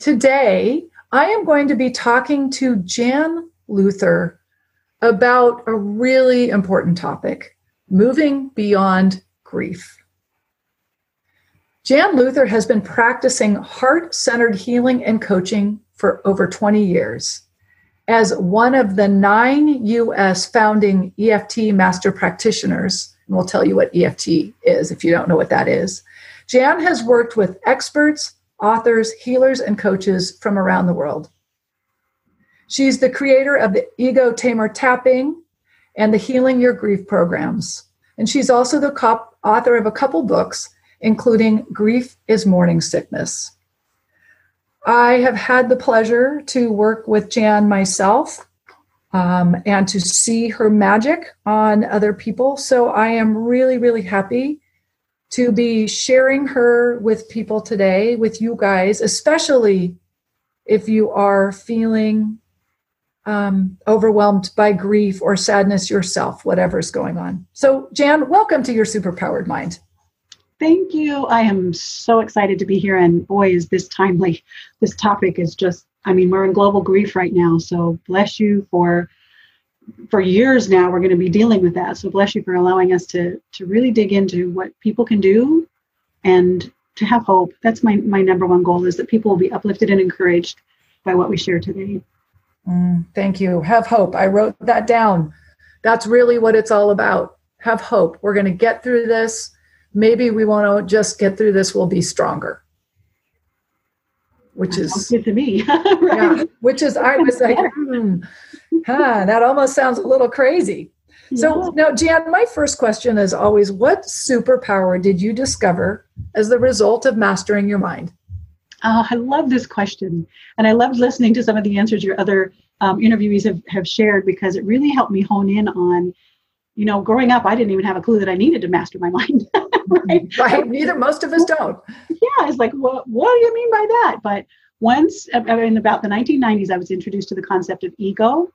Today, I am going to be talking to Jan Luther about a really important topic moving beyond grief. Jan Luther has been practicing heart centered healing and coaching for over 20 years. As one of the nine US founding EFT master practitioners, and we'll tell you what EFT is if you don't know what that is, Jan has worked with experts, authors, healers, and coaches from around the world. She's the creator of the Ego Tamer Tapping and the Healing Your Grief programs. And she's also the cop- author of a couple books, including Grief is Mourning Sickness. I have had the pleasure to work with Jan myself um, and to see her magic on other people. So I am really, really happy to be sharing her with people today, with you guys, especially if you are feeling um, overwhelmed by grief or sadness yourself, whatever's going on. So, Jan, welcome to your superpowered mind. Thank you. I am so excited to be here. And boy, is this timely. This topic is just, I mean, we're in global grief right now. So bless you for for years now we're going to be dealing with that. So bless you for allowing us to to really dig into what people can do and to have hope. That's my my number one goal is that people will be uplifted and encouraged by what we share today. Mm, thank you. Have hope. I wrote that down. That's really what it's all about. Have hope. We're going to get through this maybe we want to just get through this we'll be stronger which is good to me right? yeah, which is i was like hmm, huh, that almost sounds a little crazy so now jan my first question is always what superpower did you discover as the result of mastering your mind oh i love this question and i loved listening to some of the answers your other um, interviewees have, have shared because it really helped me hone in on you know growing up i didn't even have a clue that i needed to master my mind right? right? Neither most of us don't. Yeah, it's like, what, what do you mean by that? But once in about the 1990s, I was introduced to the concept of ego,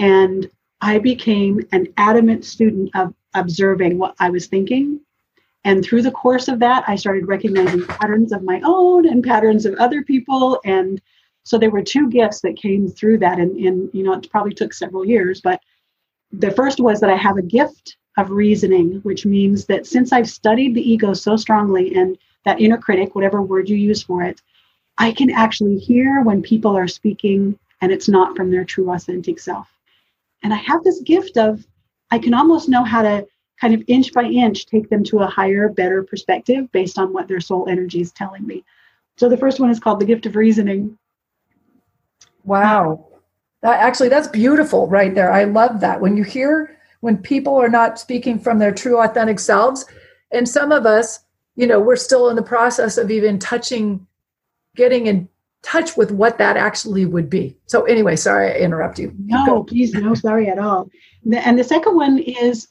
and I became an adamant student of observing what I was thinking. And through the course of that, I started recognizing patterns of my own and patterns of other people. And so there were two gifts that came through that. And, and you know, it probably took several years, but the first was that I have a gift of reasoning, which means that since I've studied the ego so strongly and that inner critic, whatever word you use for it, I can actually hear when people are speaking and it's not from their true authentic self. And I have this gift of, I can almost know how to kind of inch by inch take them to a higher, better perspective based on what their soul energy is telling me. So the first one is called the gift of reasoning. Wow. That actually that's beautiful right there. I love that. When you hear when people are not speaking from their true authentic selves and some of us you know we're still in the process of even touching getting in touch with what that actually would be. So anyway sorry i interrupt you. No please no sorry at all. And the second one is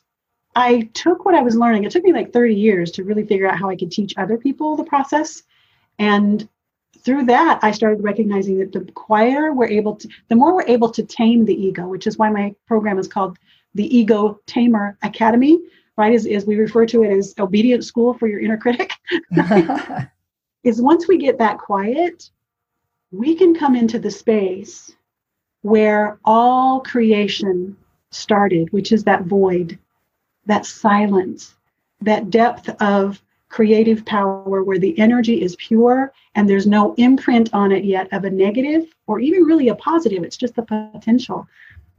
i took what i was learning it took me like 30 years to really figure out how i could teach other people the process. And through that i started recognizing that the quieter we're able to the more we're able to tame the ego which is why my program is called the Ego Tamer Academy, right? Is, as we refer to it as obedient school for your inner critic. is once we get that quiet, we can come into the space where all creation started, which is that void, that silence, that depth of creative power where the energy is pure and there's no imprint on it yet of a negative or even really a positive. It's just the potential.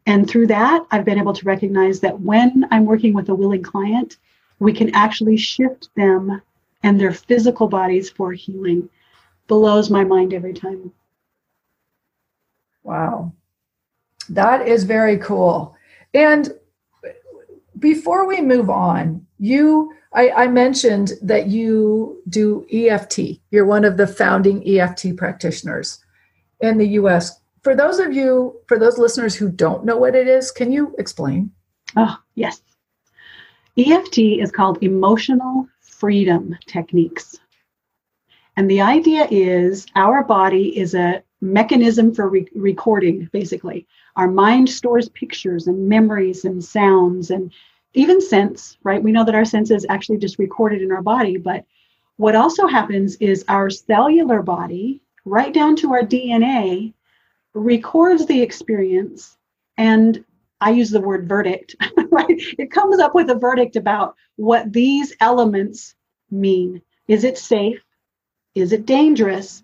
And through that, I've been able to recognize that when I'm working with a willing client, we can actually shift them and their physical bodies for healing. Blows my mind every time. Wow. That is very cool. And before we move on, you I, I, mentioned that you do EFT. You're one of the founding EFT practitioners in the US. For those of you, for those listeners who don't know what it is, can you explain? Oh, yes. EFT is called emotional freedom techniques. And the idea is our body is a mechanism for re- recording, basically. Our mind stores pictures and memories and sounds and even sense, right? We know that our sense is actually just recorded in our body, but what also happens is our cellular body, right down to our DNA, records the experience and I use the word verdict, right? It comes up with a verdict about what these elements mean. Is it safe? Is it dangerous?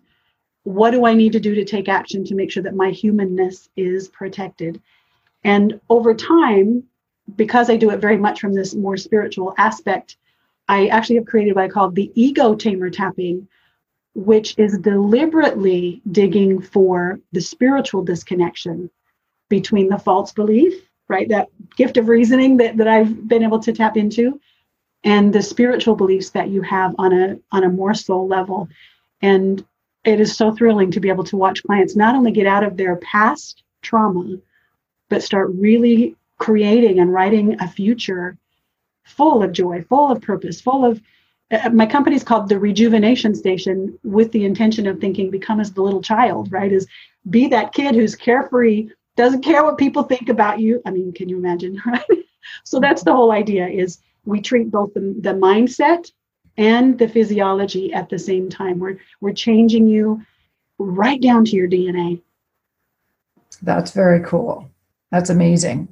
What do I need to do to take action to make sure that my humanness is protected? And over time, because I do it very much from this more spiritual aspect, I actually have created what I call the ego tamer tapping, which is deliberately digging for the spiritual disconnection between the false belief, right? That gift of reasoning that, that I've been able to tap into and the spiritual beliefs that you have on a on a more soul level. And it is so thrilling to be able to watch clients not only get out of their past trauma, but start really creating and writing a future full of joy, full of purpose, full of uh, my company is called the rejuvenation station with the intention of thinking become as the little child right? Is be that kid who's carefree doesn't care what people think about you. I mean can you imagine right? So that's the whole idea is we treat both the, the mindset and the physiology at the same time we're we're changing you right down to your dna that's very cool that's amazing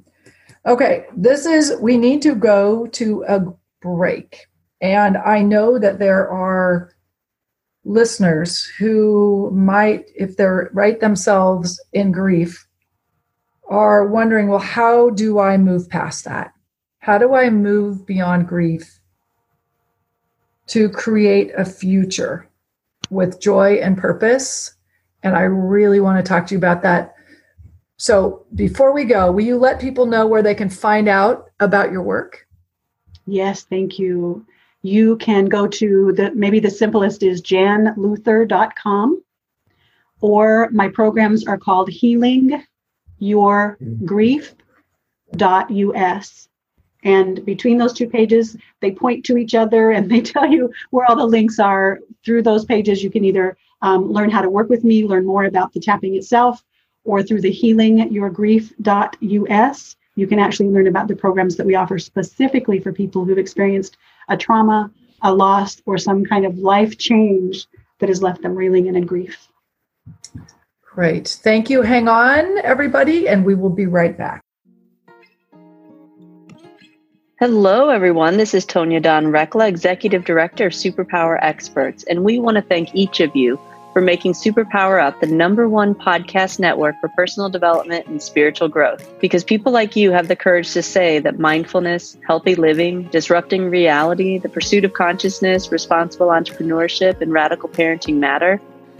Okay, this is, we need to go to a break. And I know that there are listeners who might, if they're right themselves in grief, are wondering, well, how do I move past that? How do I move beyond grief to create a future with joy and purpose? And I really want to talk to you about that so before we go, will you let people know where they can find out about your work? Yes, thank you. You can go to the maybe the simplest is janluther.com or my programs are called healing your grief.us. And between those two pages, they point to each other and they tell you where all the links are. Through those pages, you can either um, learn how to work with me, learn more about the tapping itself, or through the healingyourgrief.us. You can actually learn about the programs that we offer specifically for people who've experienced a trauma, a loss, or some kind of life change that has left them reeling in a grief. Great. Thank you. Hang on, everybody, and we will be right back. Hello, everyone. This is Tonya Dawn Recla, Executive Director of Superpower Experts, and we want to thank each of you for making Superpower Up the number one podcast network for personal development and spiritual growth. Because people like you have the courage to say that mindfulness, healthy living, disrupting reality, the pursuit of consciousness, responsible entrepreneurship, and radical parenting matter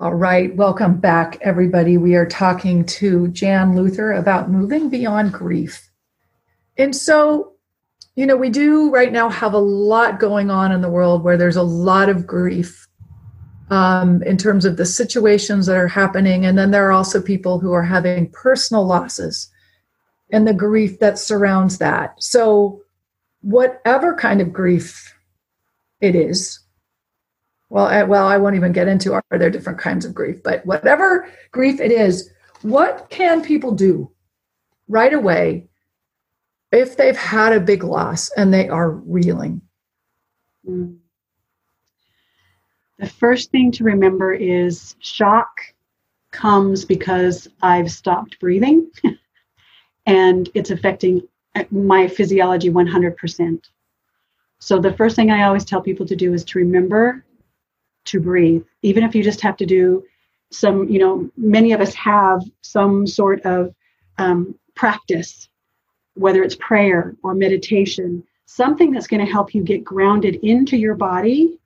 All right, welcome back, everybody. We are talking to Jan Luther about moving beyond grief. And so, you know, we do right now have a lot going on in the world where there's a lot of grief um, in terms of the situations that are happening. And then there are also people who are having personal losses and the grief that surrounds that. So, whatever kind of grief it is, well I, well i won't even get into are there different kinds of grief but whatever grief it is what can people do right away if they've had a big loss and they are reeling hmm. the first thing to remember is shock comes because i've stopped breathing and it's affecting uh, my physiology 100%. So the first thing I always tell people to do is to remember to breathe, even if you just have to do some, you know, many of us have some sort of um, practice, whether it's prayer or meditation, something that's going to help you get grounded into your body.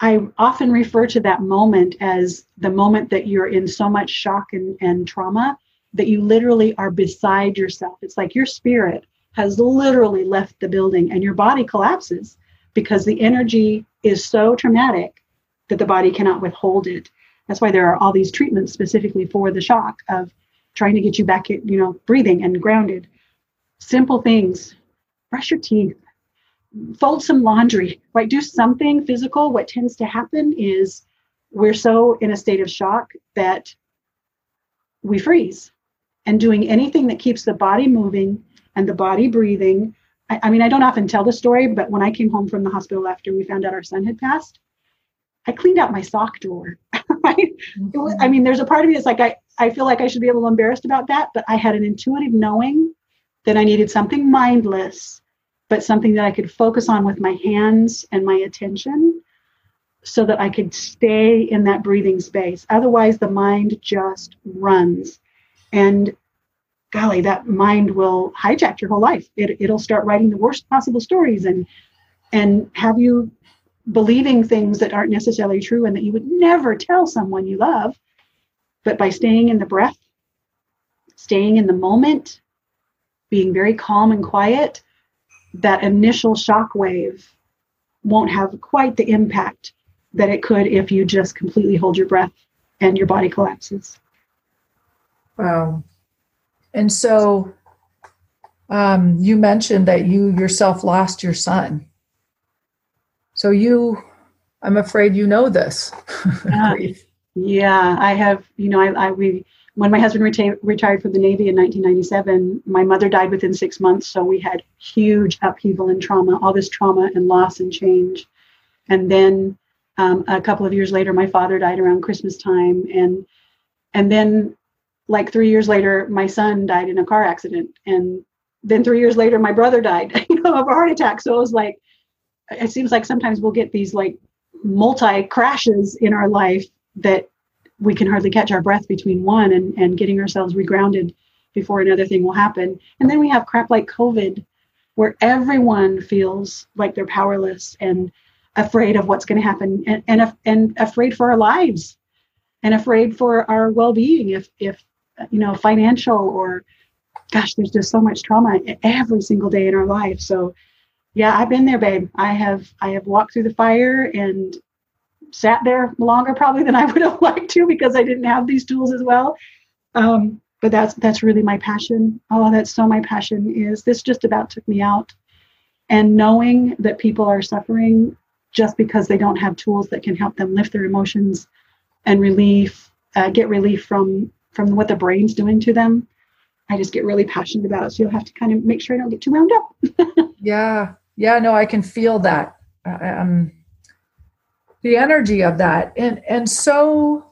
I often refer to that moment as the moment that you're in so much shock and, and trauma that you literally are beside yourself. It's like your spirit has literally left the building and your body collapses because the energy is so traumatic that the body cannot withhold it. That's why there are all these treatments specifically for the shock of trying to get you back, you know, breathing and grounded. Simple things. Brush your teeth. Fold some laundry, right? Do something physical. What tends to happen is we're so in a state of shock that we freeze. And doing anything that keeps the body moving and the body breathing. I, I mean, I don't often tell the story, but when I came home from the hospital after we found out our son had passed, I cleaned out my sock drawer. right? Mm-hmm. Was, I mean, there's a part of me that's like I, I feel like I should be a little embarrassed about that, but I had an intuitive knowing that I needed something mindless, but something that I could focus on with my hands and my attention so that I could stay in that breathing space. Otherwise, the mind just runs. And golly, that mind will hijack your whole life. It, it'll start writing the worst possible stories and and have you believing things that aren't necessarily true and that you would never tell someone you love. But by staying in the breath, staying in the moment, being very calm and quiet, that initial shock wave won't have quite the impact that it could if you just completely hold your breath and your body collapses. Wow. And so um, you mentioned that you yourself lost your son. So you, I'm afraid you know this. yeah. yeah, I have. You know, I, I we when my husband reta- retired from the Navy in 1997, my mother died within six months. So we had huge upheaval and trauma, all this trauma and loss and change. And then um, a couple of years later, my father died around Christmas time, and and then like three years later, my son died in a car accident. And then three years later, my brother died you know, of a heart attack. So it was like, it seems like sometimes we'll get these like multi crashes in our life that we can hardly catch our breath between one and, and getting ourselves regrounded before another thing will happen. And then we have crap like COVID, where everyone feels like they're powerless and afraid of what's going to happen and, and, and afraid for our lives and afraid for our well-being if, if you know, financial or gosh, there's just so much trauma every single day in our life. So yeah, I've been there, babe. I have I have walked through the fire and sat there longer probably than I would have liked to because I didn't have these tools as well. Um, but that's that's really my passion. Oh, that's so my passion is this just about took me out. And knowing that people are suffering just because they don't have tools that can help them lift their emotions and relief, uh, get relief from from what the brain's doing to them, I just get really passionate about it. So you'll have to kind of make sure I don't get too wound up. yeah. Yeah. No, I can feel that. Um, the energy of that. And, and so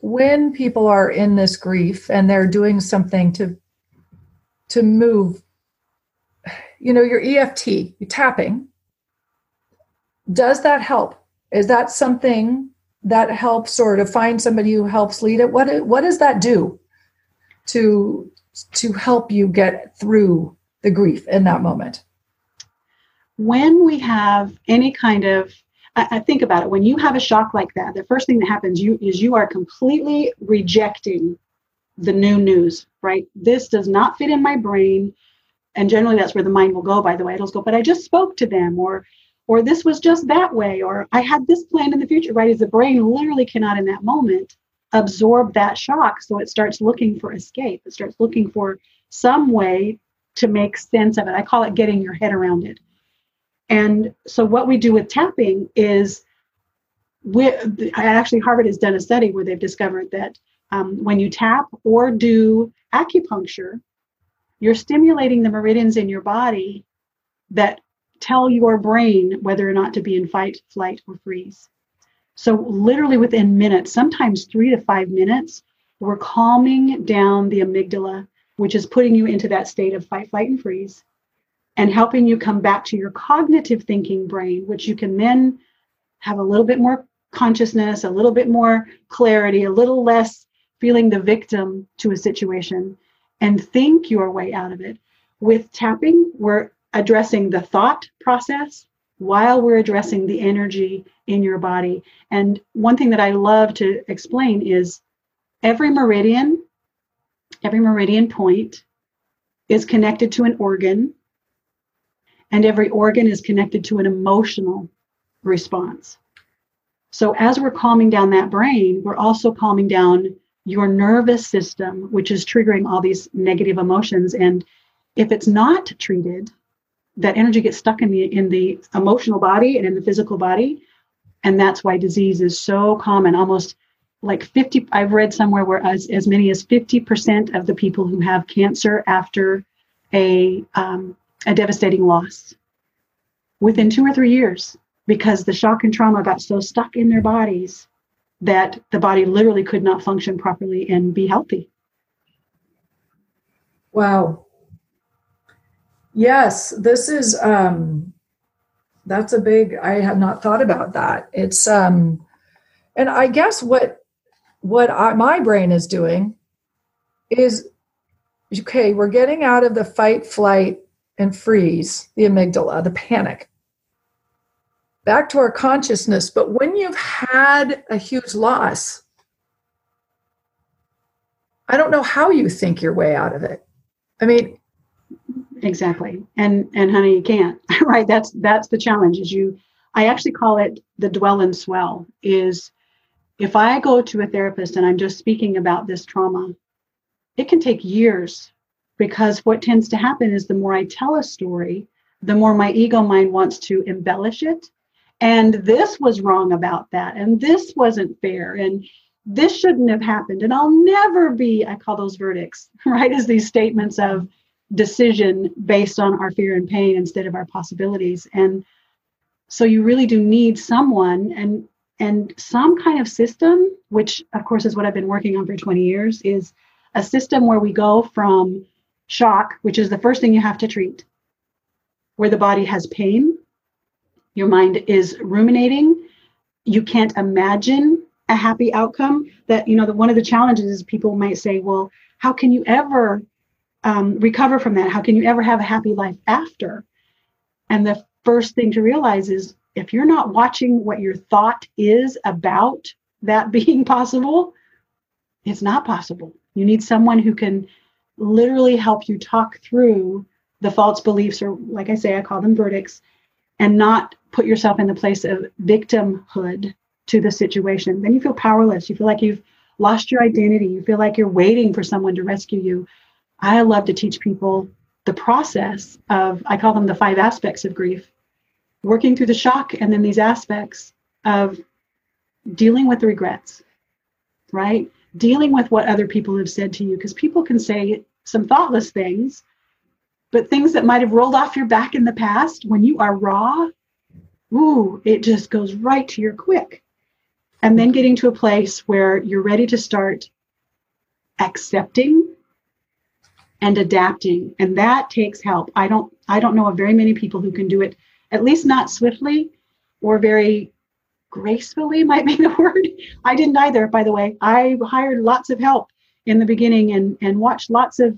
when people are in this grief and they're doing something to, to move, you know, your EFT, you're tapping, does that help? Is that something that helps or to find somebody who helps lead it what what does that do to to help you get through the grief in that moment? When we have any kind of I, I think about it when you have a shock like that the first thing that happens you is you are completely rejecting the new news right? This does not fit in my brain. And generally that's where the mind will go by the way. It'll go but i just spoke to them or or this was just that way, or I had this plan in the future, right? As the brain literally cannot in that moment absorb that shock. So it starts looking for escape. It starts looking for some way to make sense of it. I call it getting your head around it. And so what we do with tapping is we actually Harvard has done a study where they've discovered that um, when you tap or do acupuncture, you're stimulating the meridians in your body that tell your brain whether or not to be in fight, flight, or freeze. So, literally within minutes, sometimes three to five minutes, we're calming down the amygdala which is putting you into that state of fight, flight, and freeze, and helping you come back to your cognitive thinking brain, which you can then have a little bit more consciousness, a little bit more clarity, a little less feeling the victim to a situation, and think your way out of it. With tapping, we're addressing the thought process while we're addressing the energy in your body. And one thing that I love to explain is every meridian, every meridian point is connected to an organ, and every organ is connected to an emotional response. So, as we're calming down that brain, we're also calming down your nervous system, which is triggering all these negative emotions. And if it's not treated, that energy gets stuck in the in the emotional body and in the physical body. And that's why disease is so common. Almost like 50 i've read somewhere where as, as many as 50% of the people who have cancer after a um, a devastating loss within two or three years because the shock and trauma got so stuck in their bodies that the body literally could not function properly and be healthy. Wow Yes, this is um that's a big I have not thought about that. It's um and I guess what what I, my brain is doing is okay, we're getting out of the fight, flight, and freeze, the amygdala, the panic, back to our consciousness. But when you've had a huge loss, I don't know how you think your way out of it. I mean, exactly. And and honey you can't right? That's that's the challenge is you i actually call it the dwell and swell is if i go to a therapist and i'm just speaking about this trauma it can take years because what tends to happen is the more i tell a story the more my ego mind wants to embellish it. And this was wrong about that. And this wasn't fair. And this shouldn't have happened. And i'll never be i call those verdicts right? As these statements of decision based on our fear and pain instead of our possibilities. And so you really do need someone and and some kind of system which of course is what i've been working on for 20 years is a system where we go from shock which is the first thing you have to treat where the body has pain your mind is ruminating you can't imagine a happy outcome that you know the, one of the challenges is people might say well how can you ever um, recover from that? How can you ever have a happy life after? And the first thing to realize is if you're not watching what your thought is about that being possible, it's not possible. You need someone who can literally help you talk through the false beliefs, or like I say, I call them verdicts, and not put yourself in the place of victimhood to the situation. Then you feel powerless. You feel like you've lost your identity. You feel like you're waiting for someone to rescue you. I love to teach people the process of, I call them the five aspects of grief, working through the shock and then these aspects of dealing with the regrets, right? Dealing with what other people have said to you, because people can say some thoughtless things, but things that might have rolled off your back in the past when you are raw, ooh, it just goes right to your quick. And then getting to a place where you're ready to start accepting and adapting. And that takes help. I don't i don't know of very many people who can do it at least not swiftly or very gracefully might be the word. I didn't either by the way. I hired lots of help in the beginning and and watched lots of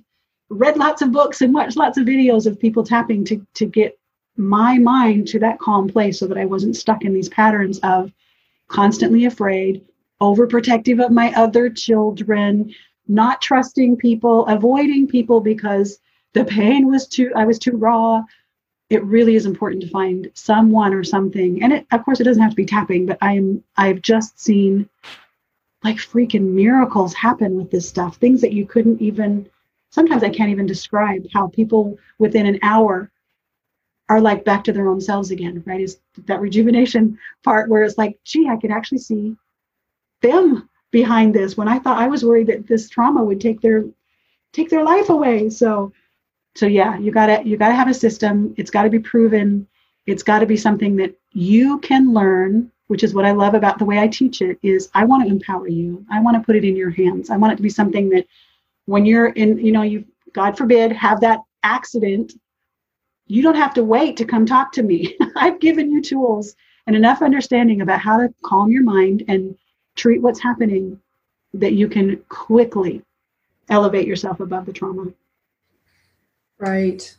read lots of books and watched lots of videos of people tapping to to get my mind to that calm place so that i wasn't stuck in these patterns of constantly afraid overprotective of my other children not trusting people, avoiding people because the pain was too, I was too raw. It really is important to find someone or something. And it, of course, it doesn't have to be tapping, but I'm, I've just seen like freaking miracles happen with this stuff, things that you couldn't even, sometimes I can't even describe how people within an hour are like back to their own selves again, right? Is that rejuvenation part where it's like, gee, I can actually see them behind this when I thought I was worried that this trauma would take their take their life away. So so yeah, you gotta you gotta have a system. It's gotta be proven. It's gotta be something that you can learn, which is what I love about the way I teach it, is I want to empower you. I want to put it in your hands. I want it to be something that when you're in, you know, you've God forbid, have that accident, you don't have to wait to come talk to me. I've given you tools and enough understanding about how to calm your mind and treat what's happening that you can quickly elevate yourself above the trauma. Right.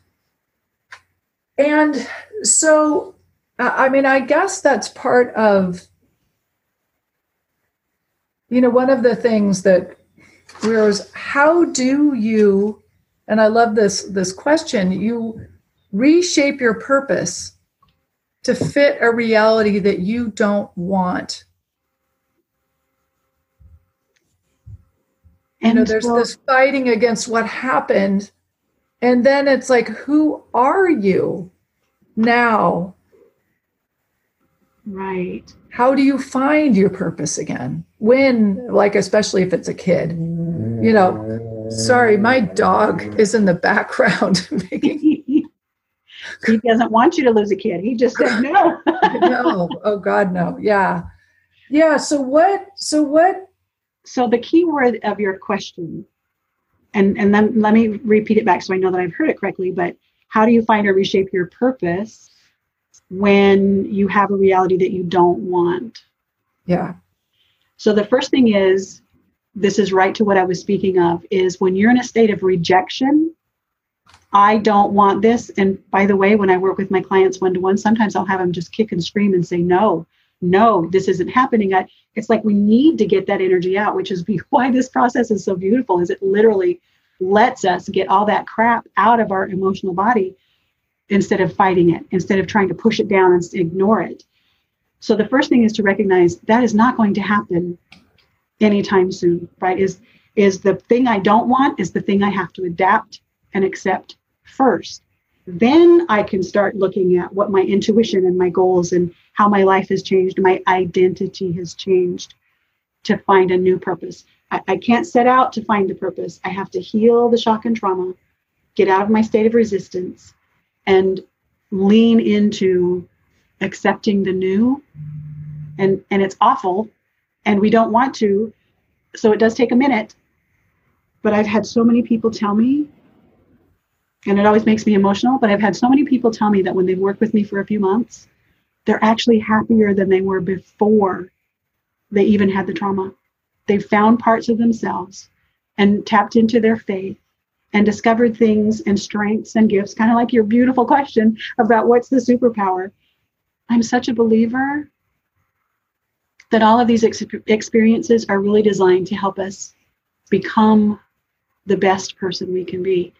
And so, I mean, I guess that's part of, you know, one of the things that was how do you, and I love this this question, you reshape your purpose to fit a reality that you don't want. And you know, there's well, this fighting against what happened. And then it's like, who are you now? Right. How do you find your purpose again? When, like, especially if it's a kid, you know, sorry, my dog is in the background making he doesn't want you to lose a kid. He just said no. no. Oh God, no. Yeah. Yeah. So what so what so the key word of your question, and, and then let me repeat it back so I know that I've heard it correctly, but how do you find or reshape your purpose when you have a reality that you don't want? Yeah. So the first thing is this is right to what I was speaking of is when you're in a state of rejection, I don't want this. And by the way, when I work with my clients one to one, sometimes I'll have them just kick and scream and say, no, no, this isn't happening. I, it's like we need to get that energy out, which is why this process is so beautiful, is it literally lets us get all that crap out of our emotional body instead of fighting it, instead of trying to push it down and ignore it. So the first thing is to recognize that is not going to happen anytime soon, right? Is is the thing I don't want is the thing I have to adapt and accept first. Then I can start looking at what my intuition and my goals and how my life has changed, my identity has changed to find a new purpose. I, I can't set out to find a purpose. I have to heal the shock and trauma, get out of my state of resistance, and lean into accepting the new. And, and it's awful, and we don't want to. So it does take a minute. But I've had so many people tell me and it always makes me emotional. But I've had so many people tell me that when they've worked with me for a few months, they're actually happier than they were before they even had the trauma. They've found parts of themselves and tapped into their faith and discovered things and strengths and gifts, kind of like your beautiful question about what's the superpower. I'm such a believer that all of these ex- experiences are really designed to help us become the best person we can be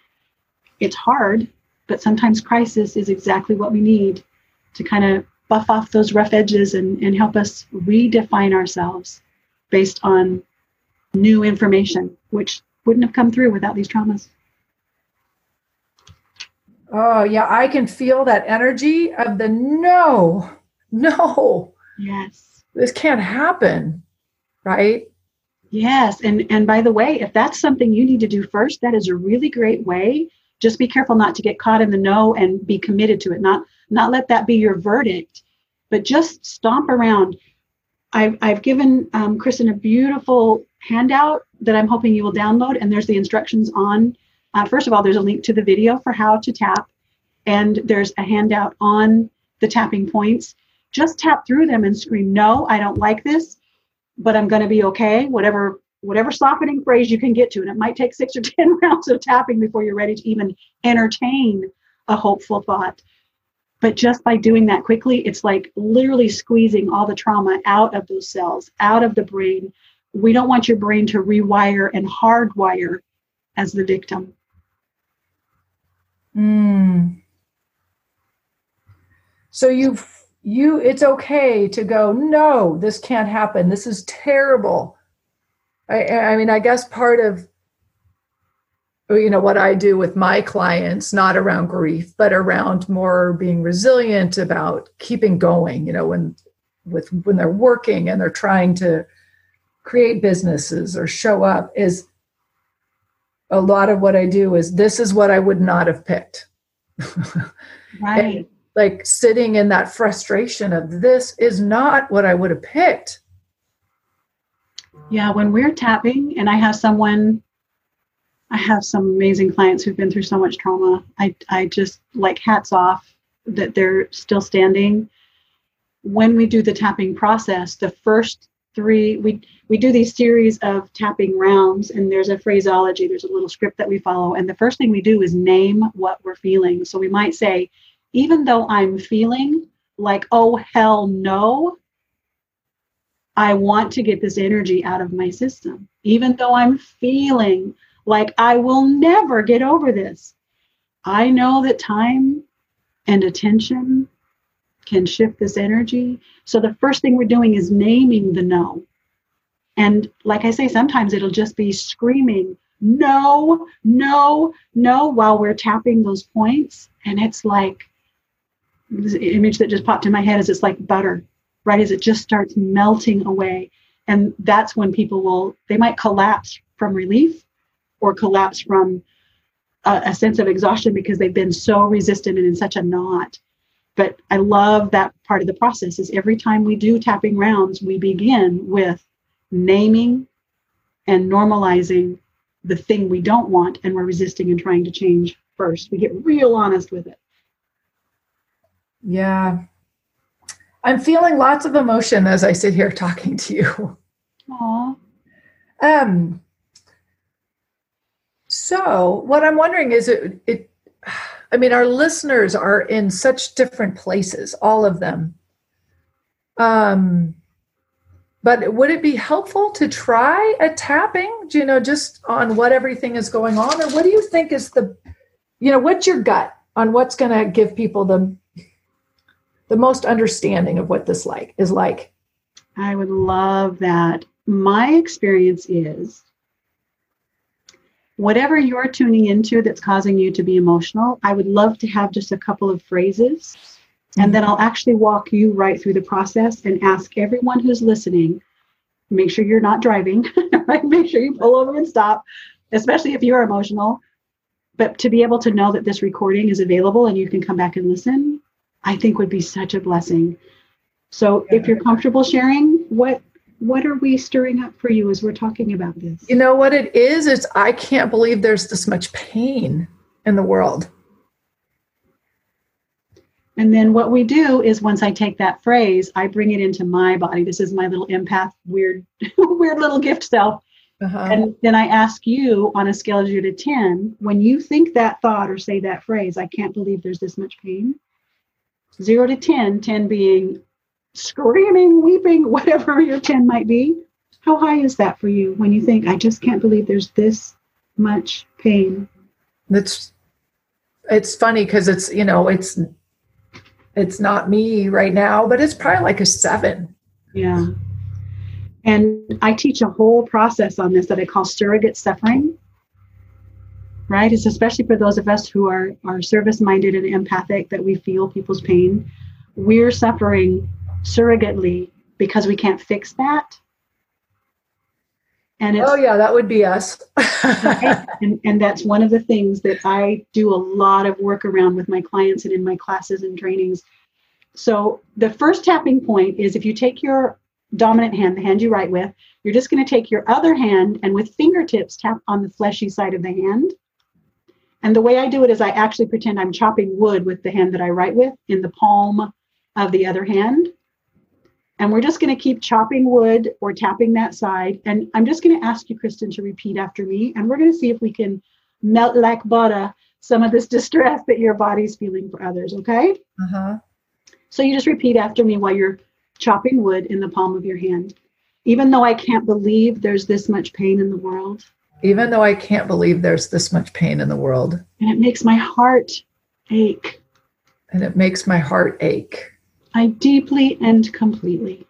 it's hard, but sometimes crisis is exactly what we need to kind of buff off those rough edges and, and help us redefine ourselves based on new information, which wouldn't have come through without these traumas. Oh, yeah, I can feel that energy of the no, no. Yes. This can't happen, right? Yes. And and by the way, if that's something you need to do first, that is a really great way just be careful not to get caught in the no and be committed to it not not let that be your verdict but just stomp around i've, I've given um, kristin a beautiful handout that i'm hoping you will download and there's the instructions on uh, first of all there's a link to the video for how to tap and there's a handout on the tapping points just tap through them and scream no i don't like this but i'm going to be okay whatever whatever softening phrase you can get to. And it might take six or 10 rounds of tapping before you're ready to even entertain a hopeful thought. But just by doing that quickly, it's like literally squeezing all the trauma out of those cells, out of the brain. We don't want your brain to rewire and hardwire as the victim. Mm. So you you it's okay to go no this can't happen this is terrible I, I mean, I guess part of you know what I do with my clients, not around grief, but around more being resilient about keeping going. You know, when with when they're working and they're trying to create businesses or show up is a lot of what I do is this is what I would not have picked. right. And like sitting in that frustration of this is not what I would have picked. Yeah, when we're tapping and I have someone I have some amazing clients who've been through so much trauma. I, I just like hats off that they're still standing. When we do the tapping process, the first three, we, we do these series of tapping rounds, and there's a phraseology, there's a little script that we follow. And the first thing we do is name what we're feeling. So we might say, even though I'm feeling like, oh, hell no, I want to get this energy out of my system. Even though I'm feeling like I will never get over this, I know that time and attention can shift this energy. So the first thing we're doing is naming the no. And like I say, sometimes it'll just be screaming, no, no, no, while we're tapping those points. And it's like, the image that just popped in my head is it's like butter, right? As it just starts melting away. And that's when people will, they might collapse from relief or collapse from a, a sense of exhaustion because they've been so resistant and in such a knot. But I love that part of the process is every time we do tapping rounds, we begin with naming and normalizing the thing we don't want and we're resisting and trying to change first. We get real honest with it. Yeah. I'm feeling lots of emotion as I sit here talking to you. Aww. Um, so what I'm wondering is it, it I mean, our listeners are in such different places, all of them. Um, but would it be helpful to try a tapping, you know, just on what everything is going on? Or what do you think is the, you know, what's your gut on what's going to give people the the most understanding of what this like is like? I would love that. My experience is whatever you're tuning into that's causing you to be emotional, I would love to have just a couple of phrases. And then I'll actually walk you right through the process and ask everyone who's listening make sure you're not driving, right? Make sure you pull over and stop, especially if you're emotional. But to be able to know that this recording is available and you can come back and listen, I think would be such a blessing. So if you're comfortable sharing, what what are we stirring up for you as we're talking about this? You know what it is? It's I can't believe there's this much pain in the world. And then what we do is once I take that phrase, I bring it into my body. This is my little empath, weird, weird little gift self. Uh-huh. And then I ask you on a scale of zero to 10, when you think that thought or say that phrase, I can't believe there's this much pain. Zero to 10, 10 being screaming, weeping, whatever your 10 might be. How high is that for you when you think, I just can't believe there's this much pain? That's it's funny because it's you know it's it's not me right now, but it's probably like a seven. Yeah. And I teach a whole process on this that I call surrogate suffering. Right? It's especially for those of us who are, are service minded and empathic that we feel people's pain. We're suffering surrogately because we can't fix that. And oh yeah, that would be us. and, and that's one of the things that I do a lot of work around with my clients and in my classes and trainings. So the first tapping point is if you take your dominant hand, the hand you write with, you're just going to take your other hand and with fingertips tap on the fleshy side of the hand. And the way I do it is I actually pretend I'm chopping wood with the hand that I write with in the palm of the other hand. And we're just going to keep chopping wood or tapping that side. And I'm just going to ask you, Kristin, to repeat after me. And we're going to see if we can melt like butter some of this distress that your body's feeling for others. Okay. Uh-huh. So you just repeat after me while you're chopping wood in the palm of your hand. Even though I can't believe there's this much pain in the world. Even though I can't believe there's this much pain in the world. And it makes my heart ache. And it makes my heart ache. I deeply and completely.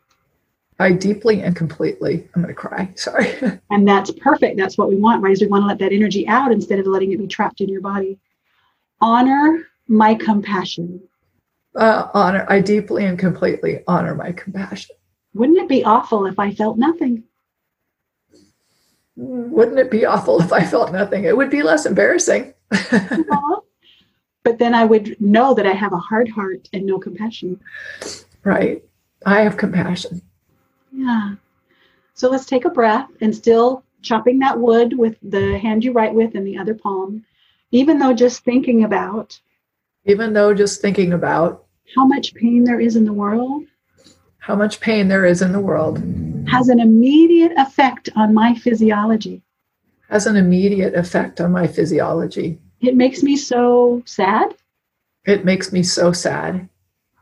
I deeply and completely. I'm going to cry. Sorry. and that's perfect. That's what we want, right? Is we want to let that energy out instead of letting it be trapped in your body. Honor my compassion. Uh, honor. I deeply and completely honor my compassion. Wouldn't it be awful if I felt nothing? Wouldn't it be awful if I felt nothing? It would be less embarrassing. but then I would know that I have a hard heart and no compassion. Right. I have compassion. Yeah. So let's take a breath and still chopping that wood with the hand you write with and the other palm, even though just thinking about even though just thinking about how much pain there is in the world how much pain there is in the world has an immediate effect on my physiology. has an immediate effect on my physiology. It makes me so sad, It makes me so sad.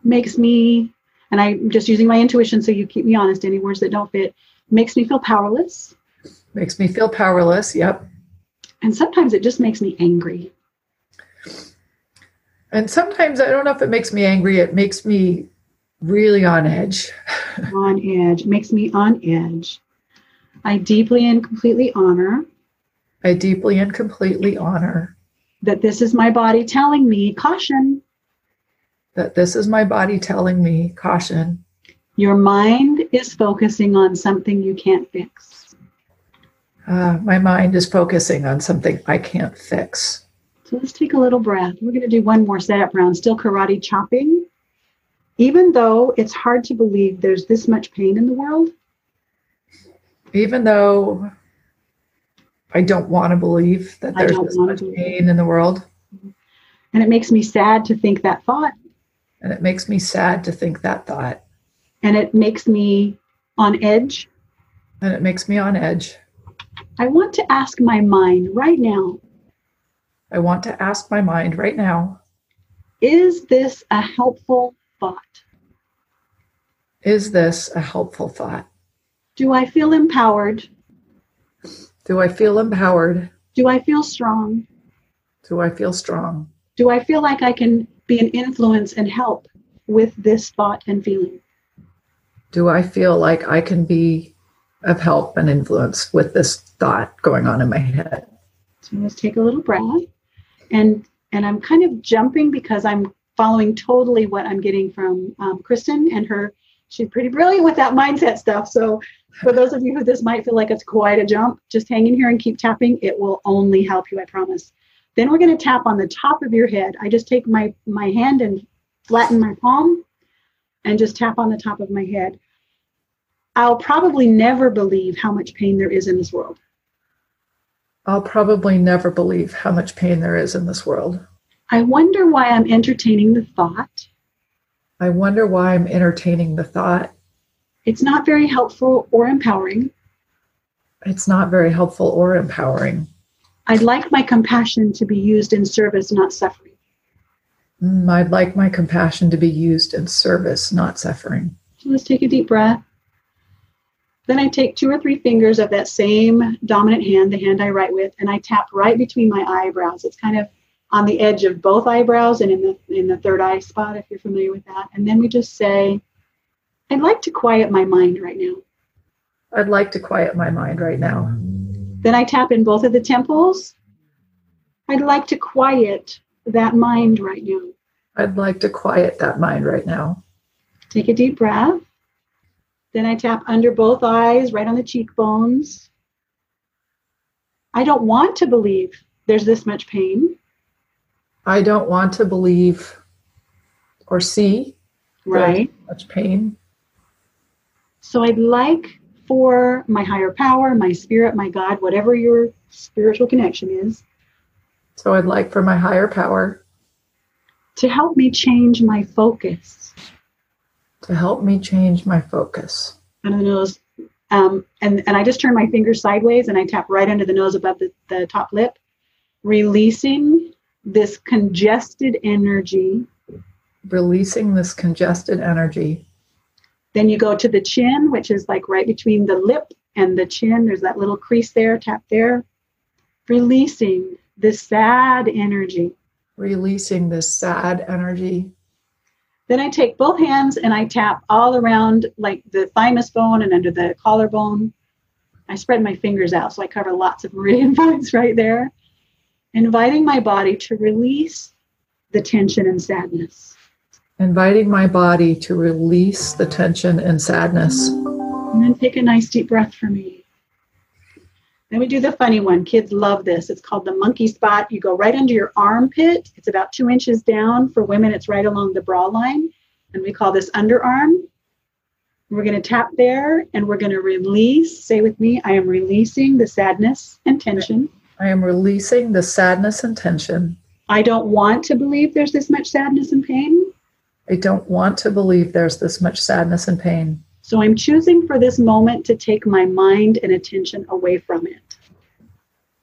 makes me, and I'm just using my intuition so you keep me honest, any words that don't fit, makes me feel powerless. Makes me feel powerless. Yep. And sometimes it just makes me angry. And sometimes I don't know if it makes me angry, it makes me really on edge. on edge, makes me on edge. I deeply and completely honor I deeply and completely honor that this is my body telling me, caution, that this is my body telling me, caution, your mind is focusing on something you can't fix. uh, my mind is focusing on something I can't fix. So let's take a little breath. We're going to do one more setup round, still karate chopping. Even though it's hard to believe there's this much pain in the world, Even though I don't want to believe that there's this much pain in the world. and it makes me sad to think that thought, And it makes me sad to think that thought. and it makes me on edge. And it makes me on edge. I want to ask my mind right now I want to ask my mind right now is this a helpful thought? is this a helpful thought? Do I feel empowered? Do I feel empowered? Do I feel strong? Do I feel strong? Do I feel like I can be an influence and help with this thought and feeling? Do I feel like I can be of help and influence with this thought going on in my head? So let's take a little breath. And and I'm kind of jumping because I'm following totally what I'm getting from um, Kristin and her. She's pretty brilliant with that mindset stuff. So for those of you who this might feel like it's quite a jump, just hang in here and keep tapping. It will only help you, I promise. Then we're going to tap on the top of your head. I just take my my hand and flatten my palm and just tap on the top of my head. I'll probably never believe how much pain there is in this world. I'll probably never believe how much pain there is in this world. I wonder why I'm entertaining the thought. I wonder why I'm entertaining the thought. It's not very helpful or empowering. It's not very helpful or empowering. I'd like my compassion to be used in service, not suffering. Mm, I'd like my compassion to be used in service, not suffering. So let's take a deep breath. Then I take two or three fingers of that same dominant hand, the hand I write with, and I tap right between my eyebrows. It's kind of on the edge of both eyebrows and in the in the third eye spot, if you're familiar with that. And then we just say, I'd like to quiet my mind right now. I'd like to quiet my mind right now. Then I tap in both of the temples. I'd like to quiet that mind right now. I'd like to quiet that mind right now. Take a deep breath. Then I tap under both eyes, right on the cheekbones. I don't want to believe there's this much pain. I don't want to believe or see Right. much pain. So I'd like for my higher power, my spirit, my God, whatever your spiritual connection is, So I'd like for my higher power to help me change my focus to help me change my focus. under the nose. Um, and, and I just turn my fingers sideways and I tap right under the nose above the, the top lip, releasing this congested energy. Releasing this congested energy. Then you go to the chin, which is like right between the lip and the chin. There's that little crease there, tap there. Releasing this sad energy. Releasing this sad energy. Then I take both hands and I tap all around like the thymus bone and under the collarbone. I spread my fingers out so I cover lots of meridian points right there, inviting my body to release the tension and sadness. Inviting my body to release the tension and sadness. And then take a nice deep breath for me. Then we do the funny one. Kids love this. It's called the monkey spot. You go right under your armpit. It's about two inches down. For women, it's right along the bra line. And we call this underarm. We're going to tap there and we're going to release. Say with me, I am releasing the sadness and tension. I am releasing the sadness and tension. I don't want to believe there's this much sadness and pain. I don't want to believe there's this much sadness and pain. So I'm choosing for this moment to take my mind and attention away from it.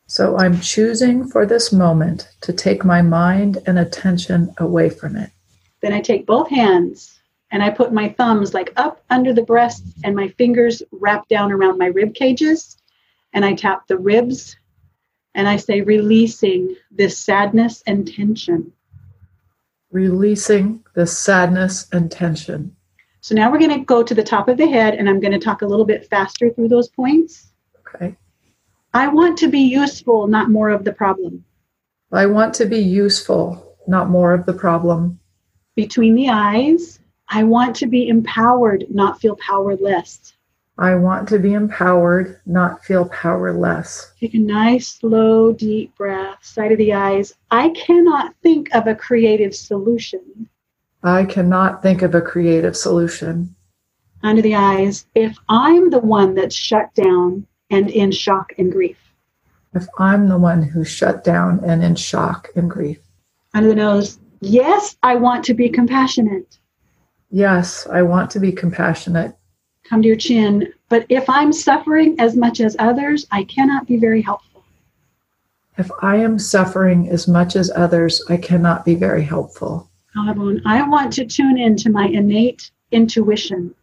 So I'm choosing for this moment to take my mind and attention away from it. Then I take both hands and I put my thumbs like up under the breasts and my fingers wrap down around my rib cages and I tap the ribs and I say, releasing this sadness and tension. Releasing the sadness and tension. So now we're going to go to the top of the head, and I'm going to talk a little bit faster through those points. Okay. I want to be useful, not more of the problem. I want to be useful, not more of the problem. Between the eyes, I want to be empowered, not feel powerless. I want to be empowered, not feel powerless. Take a nice, slow, deep breath, side of the eyes. I cannot think of a creative solution. I cannot think of a creative solution. Under the eyes, if I'm the one that's shut down and in shock and grief. If I'm the one who's shut down and in shock and grief. Under the nose, yes, I want to be compassionate. Yes, I want to be compassionate come to your chin. But if I'm suffering as much as others, I cannot be very helpful. If I am suffering as much as others, I cannot be very helpful. I want to tune into my innate intuition.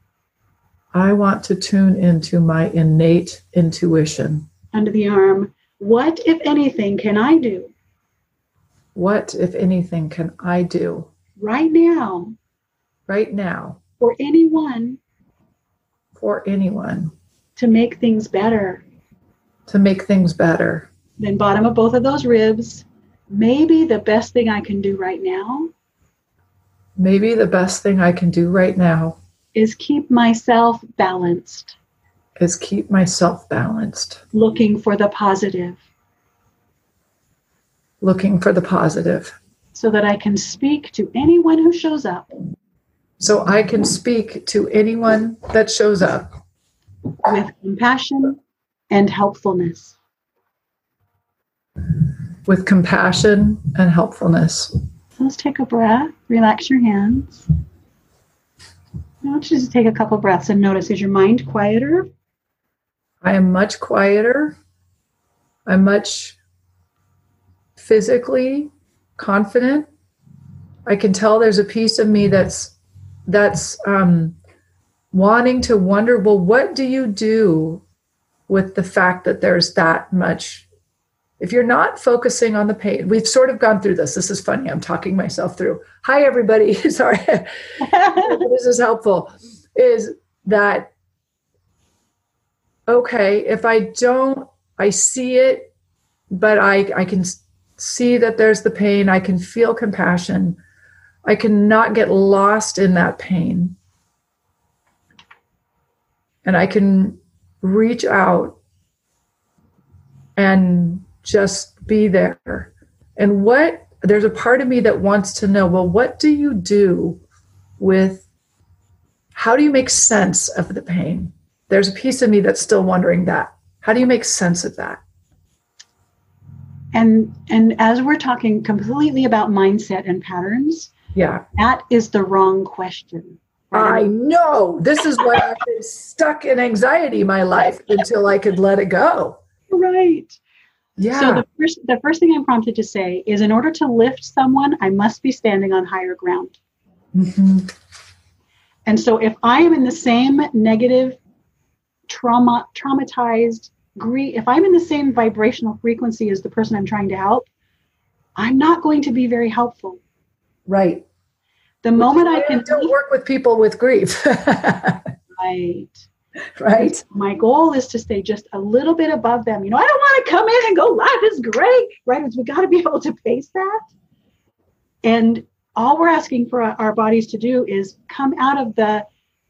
I want to tune into my innate intuition. Under the arm, what, if anything, can I do? What, if anything, can I do? Right now. Right now. For anyone for anyone to make things better. To make things better. Then, bottom of both of those ribs, maybe the best thing I can do right now. Maybe the best thing I can do right now is keep myself balanced. Is keep myself balanced. Looking for the positive. Looking for the positive. So that I can speak to anyone who shows up so I can speak to anyone that shows up with compassion and helpfulness. With compassion and helpfulness. let's take a breath, relax your hands. I want you to just take a couple breaths and notice is your mind quieter? I am much quieter. I'm much physically confident. I can tell there's a piece of me that's that's um, wanting to wonder well what do you do with the fact that there's that much? If you're not focusing on the pain we've sort of gone through this. This is funny. I'm talking myself through. Hi everybody. Sorry. This is helpful. Is that okay if i don't i see it but i i can see that there's the pain. I can feel compassion I cannot get lost in that pain. And I can reach out and just be there. And what, there's a part of me that wants to know well, what do you do with, how do you make sense of the pain? There's a piece of me that's still wondering that. How do you make sense of that? And and as we're talking completely about mindset and patterns, yeah. That is the wrong question. I know. This is why I've been stuck in anxiety my life until I could let it go. Right. Yeah. So the first the first thing I'm prompted to say is in order to lift someone, I must be standing on higher ground. Mm-hmm. And so if I am in the same negative trauma traumatized grief, if I'm in the same vibrational frequency as the person I'm trying to help, I'm not going to be very helpful. Right. The moment I can don't work with people with grief. right. Right. My goal is to stay just a little bit above them. You know, I don't want to come in and go, life is great. Right. We got to be able to pace that. And all we're asking for our bodies to do is come out of the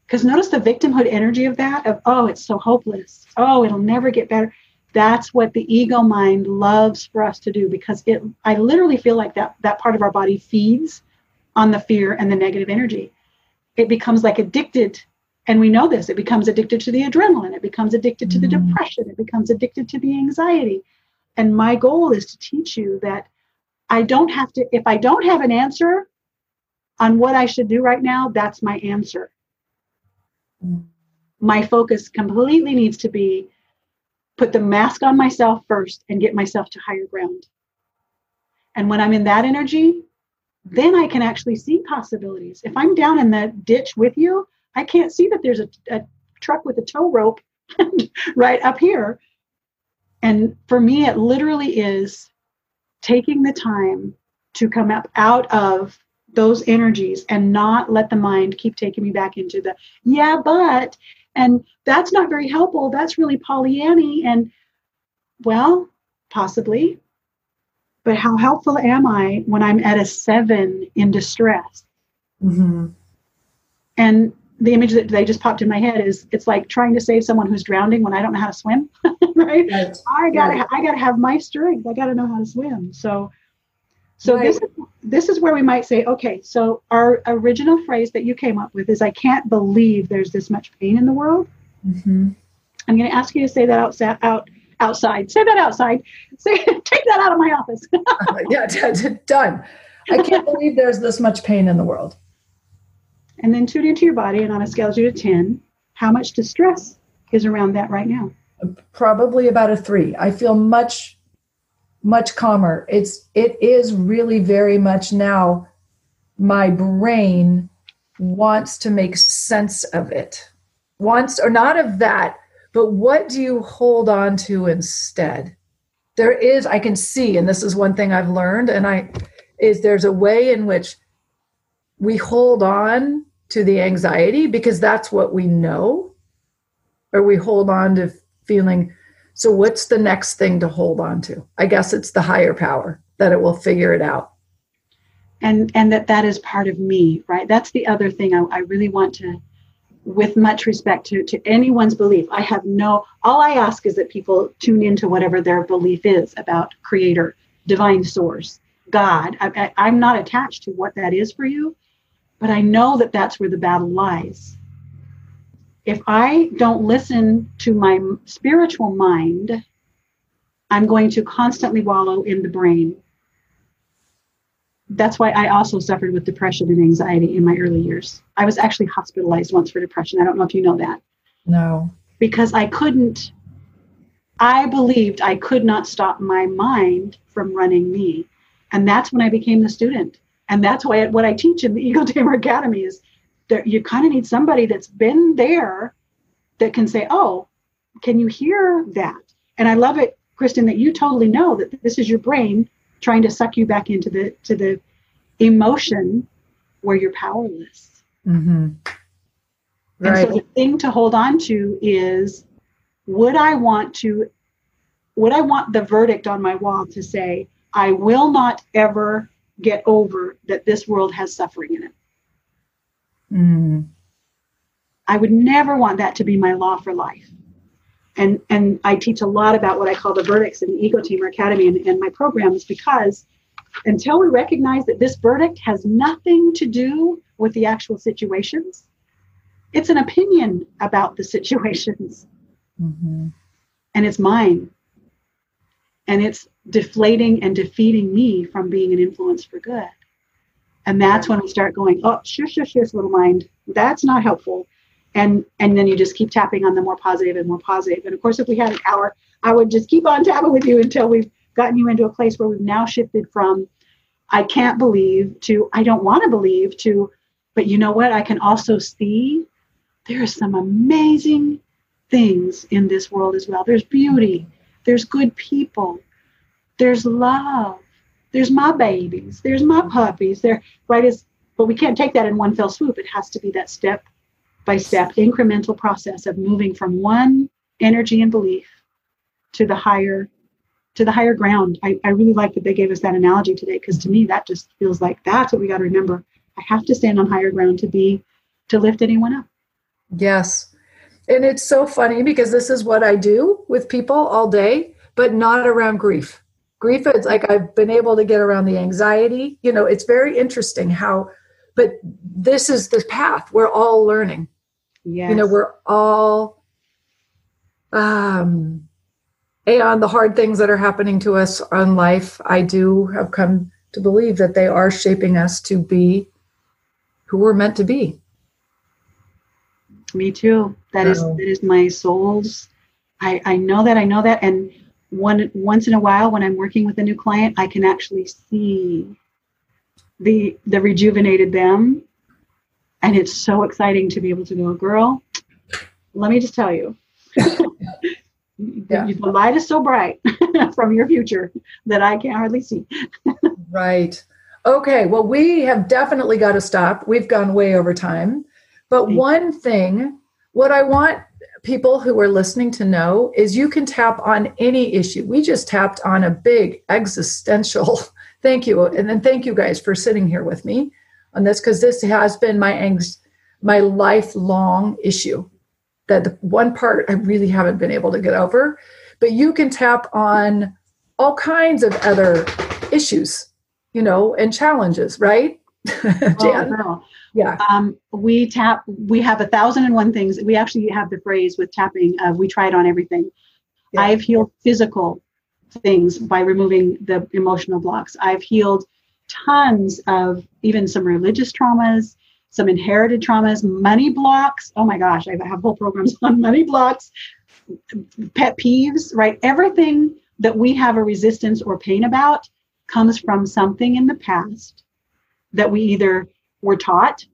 because notice the victimhood energy of that of oh it's so hopeless oh it'll never get better that's what the ego mind loves for us to do because it i literally feel like that that part of our body feeds on the fear and the negative energy. It becomes like addicted And we know this. It becomes addicted to the adrenaline. It becomes addicted to the Mm. depression. It becomes addicted to the anxiety. And my goal is to teach you that I don't have to, if I don't have an answer on what I should do right now, that's my answer. Mm. My focus completely needs to be put the mask on myself first and get myself to higher ground. And when I'm in that energy, then I can actually see possibilities. If I'm down in the ditch with you, I can't see that there's a, a truck with a tow rope right up here. And for me, it literally is taking the time to come up out of those energies and not let the mind keep taking me back into the, yeah, but, and that's not very helpful. That's really Pollyanny. And well, possibly. But how helpful am I when I'm at a seven in distress? Mm-hmm. And the image that they just popped in my head is it's like trying to save someone who's drowning when I don't know how to swim, right? Right. I gotta Right. I gotta have my strength. I gotta know how to swim. So so Right. this is this is where we might say, okay, so our original phrase that you came up with is I can't believe there's this much pain in the world. Mm-hmm. I'm gonna ask you to say that outside out outside. Say that outside. Say take that out of my office. yeah, d- d- done. I can't believe there's this much pain in the world. and then tune into your body and on a scale of zero to ten, how much distress is around that right now? Probably about a three. I feel much, much calmer. It's it is really very much now. My brain wants to make sense of it. Wants or not of that, but what do you hold on to instead? There is, I can see, and this is one thing I've learned, and I is there's a way in which we hold on to the anxiety because that's what we know, or we hold on to feeling. So, what's the next thing to hold on to? I guess it's the higher power that it will figure it out. and and that that is part of me right that's the other thing I, I really want to with much respect to to anyone's belief. I have no all i ask is that people tune into whatever their belief is about creator divine source god. I, I, i'm not attached to what that is for you but i know that that's where the battle lies. If i don't listen to my spiritual mind i'm going to constantly wallow in the brain that's why I also suffered with depression and anxiety in my early years. I was actually hospitalized once for depression. I don't know if you know that. No. Because I couldn't, I believed I could not stop my mind from running me. And that's when I became the student. And that's why what I teach in the Ego Tamer Academy is that you kind of need somebody that's been there that can say, oh, can you hear that? And I love it, Kristin, that you totally know that this is your brain trying to suck you back into the to the emotion where you're powerless. Mm-hmm. And so the thing to hold on to is would I want to would I want the verdict on my wall to say I will not ever get over that this world has suffering in it. Mm. I would never want that to be my law for life. And and I teach a lot about what I call the verdicts in the Ego Tamer Academy and, and my programs because until we recognize that this verdict has nothing to do with the actual situations, it's an opinion about the situations Mm-hmm. and it's mine. And it's deflating and defeating me from being an influence for good. And that's when we start going, oh, shush, shush, shush, little mind. That's not helpful. And and then you just keep tapping on the more positive and more positive. And of course, if we had an hour, I would just keep on tapping with you until we've gotten you into a place where we've now shifted from I can't believe to I don't want to believe to, but you know what? I can also see there are some amazing things in this world as well. There's beauty, there's good people, there's love, there's my babies, there's my puppies. There, right? Is but we can't take that in one fell swoop. It has to be that step by step incremental process of moving from one energy and belief to the higher to the higher ground. I, I really like that they gave us that analogy today because to me that just feels like that's what we got to remember. I have to stand on higher ground to be to lift anyone up. Yes. And it's so funny because this is what I do with people all day, but not around grief. Grief is like I've been able to get around the anxiety. You know, it's very interesting how, but this is the path we're all learning. Yes. You know, we're all um on the hard things that are happening to us on life, I do have come to believe that they are shaping us to be who we're meant to be. Me too. That is that is my soul's. I I know that I know that, and one once in a while when I'm working with a new client, I can actually see the the rejuvenated them, and it's so exciting to be able to go, girl. Let me just tell you. yeah. the light is so bright from your future that I can't hardly see. right. Okay. Well, we have definitely got to stop. We've gone way over time. But one thing, what I want people who are listening to know is you can tap on any issue. We just tapped on a big existential thank you. And then thank you guys for sitting here with me on this because this has been my angst, my lifelong issue. That the one part I really haven't been able to get over. But you can tap on all kinds of other issues, you know, and challenges, right? Jan? Oh, yeah. Um, we tap, we have a thousand and one things. We actually have the phrase with tapping of we try it on everything. Yeah. I've healed physical things by removing the emotional blocks. I've healed tons of even some religious traumas, some inherited traumas, money blocks. Oh my gosh, I have whole programs on money blocks, pet peeves, right? Everything that we have a resistance or pain about comes from something in the past that we either were taught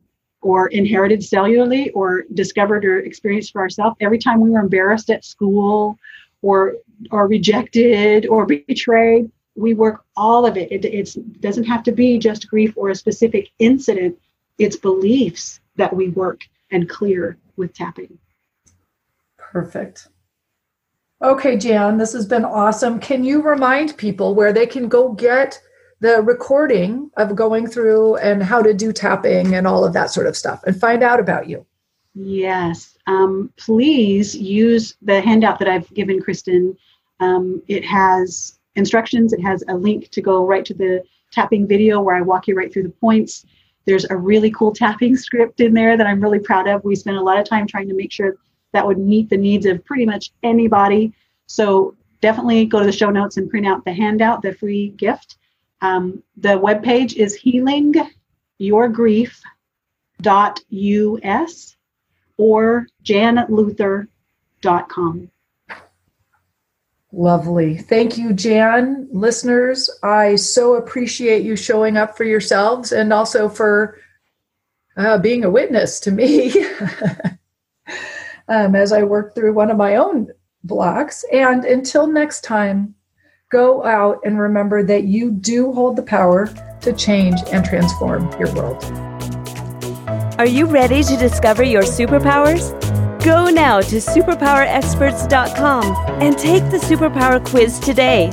or inherited cellularly or discovered or experienced for ourselves every time we were embarrassed at school or or rejected or betrayed we work all of it it doesn't have to be just grief or a specific incident it's beliefs that we work and clear with tapping perfect okay jan this has been awesome can you remind people where they can go get the recording of going through and how to do tapping and all of that sort of stuff and find out about you. Yes. Um, please use the handout that I've given Kristin. Um, it has instructions, it has a link to go right to the tapping video where I walk you right through the points. There's a really cool tapping script in there that I'm really proud of. We spent a lot of time trying to make sure that would meet the needs of pretty much anybody. So definitely go to the show notes and print out the handout, the free gift. Um, the webpage is healingyourgrief.us or janluther.com. Lovely. Thank you, Jan. Listeners, I so appreciate you showing up for yourselves and also for uh, being a witness to me um, as I work through one of my own blocks. And until next time, Go out and remember that you do hold the power to change and transform your world. Are you ready to discover your superpowers? Go now to superpowerexperts.com and take the superpower quiz today.